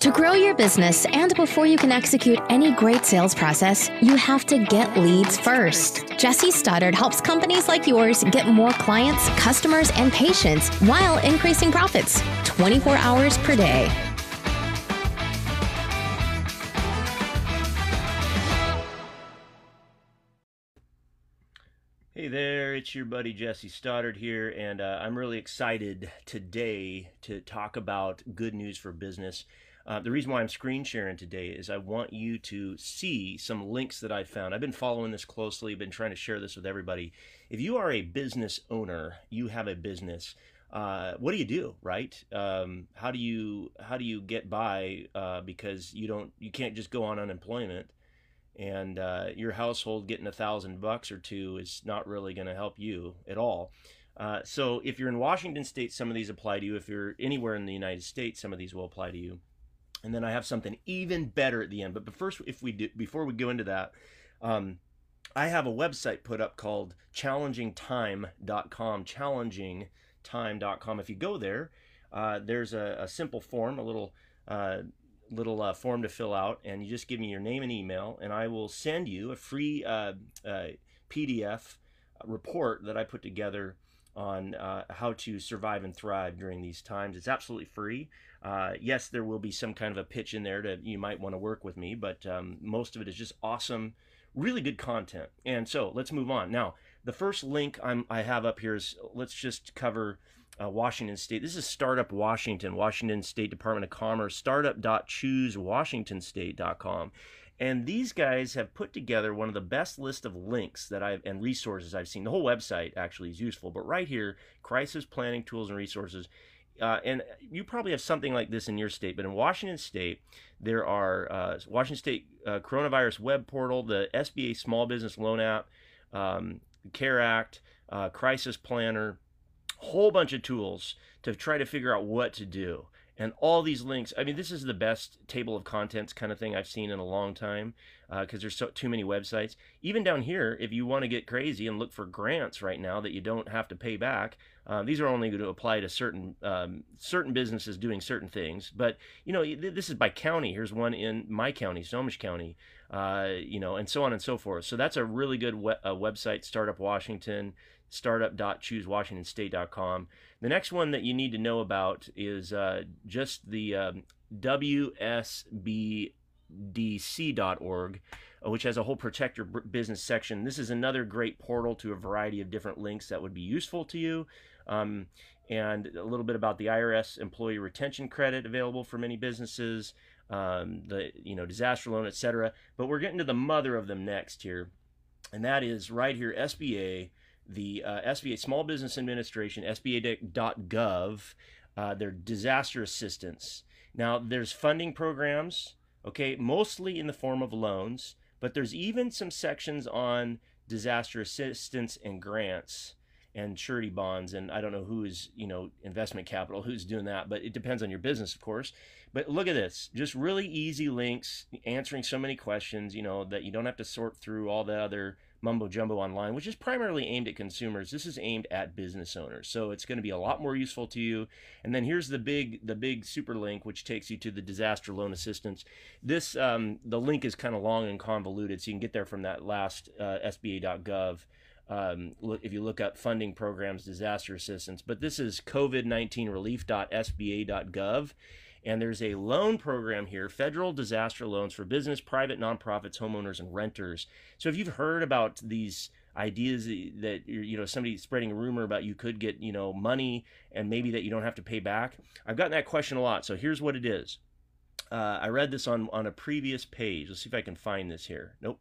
To grow your business and before you can execute any great sales process, you have to get leads first. Jesse Stoddard helps companies like yours get more clients, customers, and patients while increasing profits 24 hours per day. Hey there, it's your buddy Jesse Stoddard here, and uh, I'm really excited today to talk about good news for business. Uh, the reason why I'm screen sharing today is I want you to see some links that I found. I've been following this closely, been trying to share this with everybody. If you are a business owner, you have a business. Uh, what do you do, right? Um, how do you how do you get by uh, because you don't you can't just go on unemployment, and uh, your household getting a thousand bucks or two is not really going to help you at all. Uh, so if you're in Washington State, some of these apply to you. If you're anywhere in the United States, some of these will apply to you and then I have something even better at the end. But first, if we do, before we go into that, um, I have a website put up called challengingtime.com. Challengingtime.com. If you go there, uh, there's a, a, simple form, a little uh, little uh, form to fill out, and you just give me your name and email, and I will send you a free uh, uh, PDF report that I put together on uh, how to survive and thrive during these times. It's absolutely free. Uh, yes, there will be some kind of a pitch in there that you might want to work with me, but um, most of it is just awesome, really good content. And so let's move on. Now, the first link I'm, I have up here is let's just cover uh, Washington State. This is Startup Washington, Washington State Department of Commerce, startup.choosewashingtonstate.com. And these guys have put together one of the best list of links that I've and resources I've seen. The whole website actually is useful, but right here, crisis planning tools and resources. Uh, and you probably have something like this in your state, but in Washington State, there are uh, Washington State uh, Coronavirus Web Portal, the SBA Small Business Loan App, um, CARE Act, uh, Crisis Planner, whole bunch of tools to try to figure out what to do. And all these links i mean this is the best table of contents kind of thing i've seen in a long time because uh, there's so, too many websites. Even down here if you want to get crazy and look for grants right now that you don't have to pay back uh, these are only going to apply to certain um, certain businesses doing certain things. But you know this is by county. Here's one in my county snohomish county uh, you know and so on and so forth. So that's a really good we- uh, website startup washington startup.choosewashingtonstate.com. The next one that you need to know about is uh, just the um, WSBDC.org, uh, which has a whole protect your business section. This is another great portal to a variety of different links that would be useful to you. Um, and a little bit about the IRS employee retention credit available for many businesses, um, the you know disaster loan, etc. But we're getting to the mother of them next here, and that is right here, SBA the uh, SBA Small Business Administration, SBA.gov, uh, their disaster assistance. Now, there's funding programs, okay, mostly in the form of loans, but there's even some sections on disaster assistance and grants and surety bonds and i don't know who is you know investment capital who's doing that but it depends on your business of course but look at this just really easy links answering so many questions you know that you don't have to sort through all the other mumbo jumbo online, which is primarily aimed at consumers. This is aimed at business owners. So it's going to be a lot more useful to you. And then here's the big the big super link, which takes you to the disaster loan assistance. This um, the link is kind of long and convoluted, so you can get there from that last uh, SBA.gov. Um, look, if you look up funding programs, disaster assistance, but this is COVID-19 relief.sba.gov. And there's a loan program here, federal disaster loans for business, private, nonprofits, homeowners, and renters. So if you've heard about these ideas that you know somebody spreading a rumor about you could get you know money and maybe that you don't have to pay back, I've gotten that question a lot. So here's what it is. Uh, I read this on on a previous page. Let's see if I can find this here. Nope,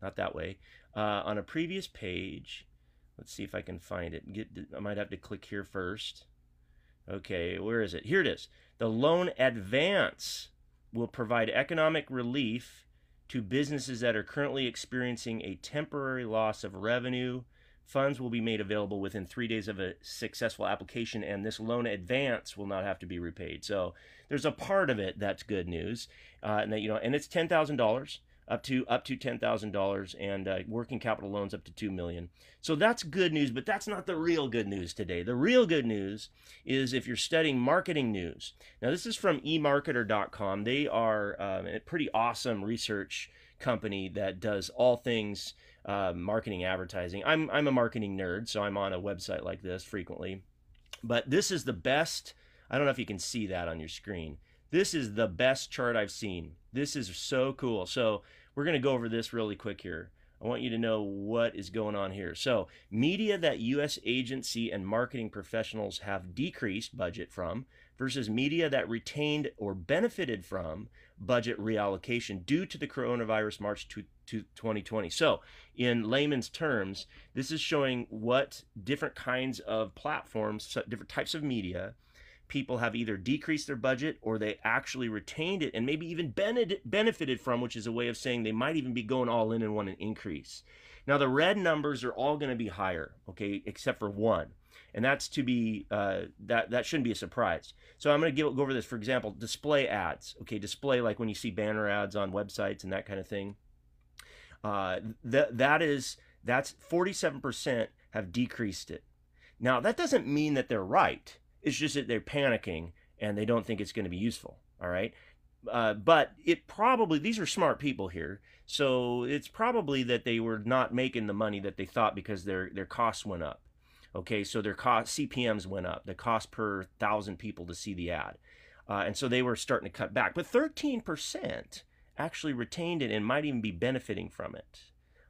not that way. Uh, on a previous page, let's see if I can find it. Get I might have to click here first. Okay, where is it? Here it is. The loan advance will provide economic relief to businesses that are currently experiencing a temporary loss of revenue. Funds will be made available within three days of a successful application, and this loan advance will not have to be repaid. So there's a part of it that's good news, uh, and that you know, and it's ten thousand dollars. Up to up to ten thousand dollars, and uh, working capital loans up to two million. So that's good news, but that's not the real good news today. The real good news is if you're studying marketing news. Now this is from eMarketer.com. They are um, a pretty awesome research company that does all things uh, marketing advertising. I'm I'm a marketing nerd, so I'm on a website like this frequently. But this is the best. I don't know if you can see that on your screen. This is the best chart I've seen. This is so cool. So we're going to go over this really quick here. I want you to know what is going on here. So, media that U.S. agency and marketing professionals have decreased budget from versus media that retained or benefited from budget reallocation due to the coronavirus March to, to 2020. So, in layman's terms, this is showing what different kinds of platforms, different types of media, people have either decreased their budget or they actually retained it and maybe even benefited from, which is a way of saying they might even be going all in and want an increase. Now, the red numbers are all going to be higher, okay, except for one. And that's to be, uh, that, that shouldn't be a surprise. So I'm going to go over this. For example, display ads, okay, display like when you see banner ads on websites and that kind of thing. Uh, that, that is, that's 47% have decreased it. Now, that doesn't mean that they're right it's just that they're panicking and they don't think it's going to be useful. All right. Uh, but it probably, these are smart people here. So it's probably that they were not making the money that they thought because their, their costs went up. Okay. So their cost, CPMs went up, the cost per thousand people to see the ad. Uh, and so they were starting to cut back. But 13% actually retained it and might even be benefiting from it.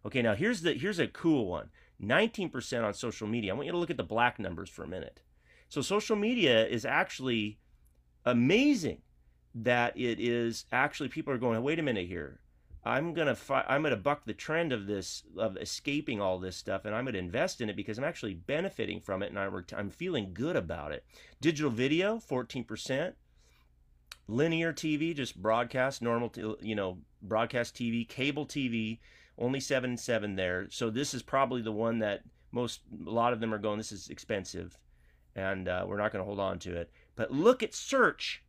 Okay, now here's the here's a cool one. 19% on social media. I want you to look at the black numbers for a minute. So social media is actually amazing that it is actually people are going, wait a minute here. I'm gonna fi- I'm gonna buck the trend of this of escaping all this stuff, and I'm gonna invest in it because I'm actually benefiting from it, and I'm I'm feeling good about it. Digital video, 14%. Linear TV, just broadcast, normal, t- you know, broadcast TV, cable TV, only seven seven there. So this is probably the one that most a lot of them are going. This is expensive and uh, we're not going to hold on to it. But look at search.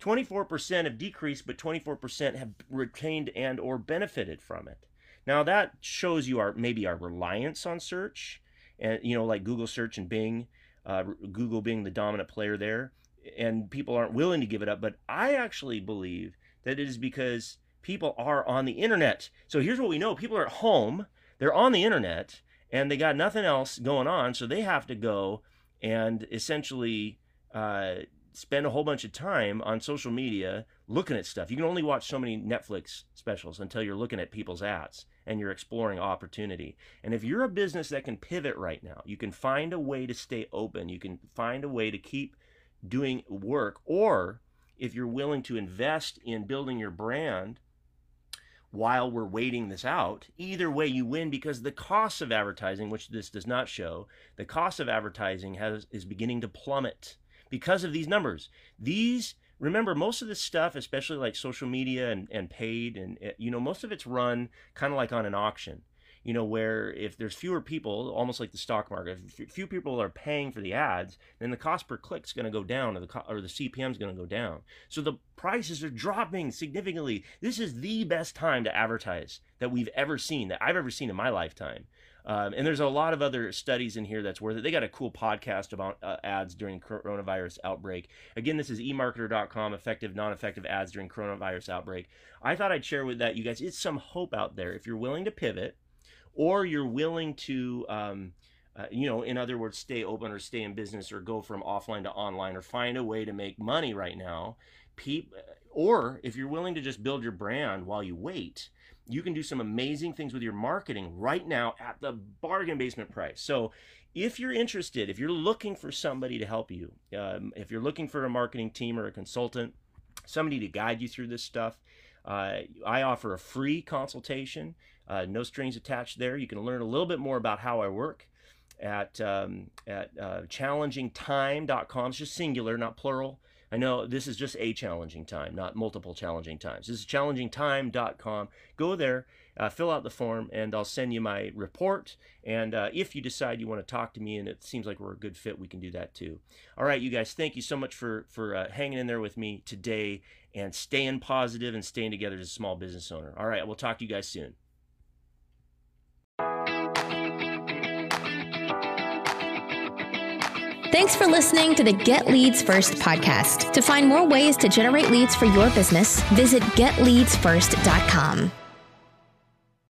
24% have decreased, but 24% have retained and or benefited from it. Now that shows you our maybe our reliance on search, and you know like Google search and Bing, uh, Google being the dominant player there, and people aren't willing to give it up. But I actually believe that it is because people are on the internet. So here's what we know: people are at home, they're on the internet, and they got nothing else going on, so they have to go and essentially uh, spend a whole bunch of time on social media looking at stuff. You can only watch so many Netflix specials until you're looking at people's ads and you're exploring opportunity. And if you're a business that can pivot right now, you can find a way to stay open, you can find a way to keep doing work, or if you're willing to invest in building your brand while we're waiting this out. Either way, you win because the cost of advertising, which this does not show, the cost of advertising has is beginning to plummet because of these numbers. These remember most of this stuff, especially like social media and, and paid, and eh, you know most of it's run kind of like on an auction you know, where if there's fewer people, almost like the stock market, if few people are paying for the ads, then the cost per click is going to go down, or the co- or the CPM is going to go down. So the prices are dropping significantly. This is the best time to advertise that we've ever seen, that I've ever seen in my lifetime. Um, and there's a lot of other studies in here that's worth it. They got a cool podcast about uh, ads during coronavirus outbreak. Again, this is emarketer.com, effective, non-effective ads during coronavirus outbreak. I thought I'd share with that you guys. It's some hope out there if you're willing to pivot or you're willing to um, uh, you know in other words stay open or stay in business or go from offline to online or find a way to make money right now Peep, or if you're willing to just build your brand while you wait you can do some amazing things with your marketing right now at the bargain basement price. So if you're interested if you're looking for somebody to help you um, if you're looking for a marketing team or a consultant somebody to guide you through this stuff uh, I offer a free consultation, uh, no strings attached there. You can learn a little bit more about how I work at, um, at uh, challengingtime.com. It's just singular, not plural. I know this is just a challenging time, not multiple challenging times. This is challengingtime.com. Go there, uh, fill out the form, and I'll send you my report. And uh, if you decide you want to talk to me and it seems like we're a good fit, we can do that too. All right, you guys, thank you so much for, for uh, hanging in there with me today. and staying positive and staying together as a small business owner. All right, we'll talk to you guys soon. Thanks for listening to the Get Leads First podcast. To find more ways to generate leads for your business, visit getleadsfirst.com.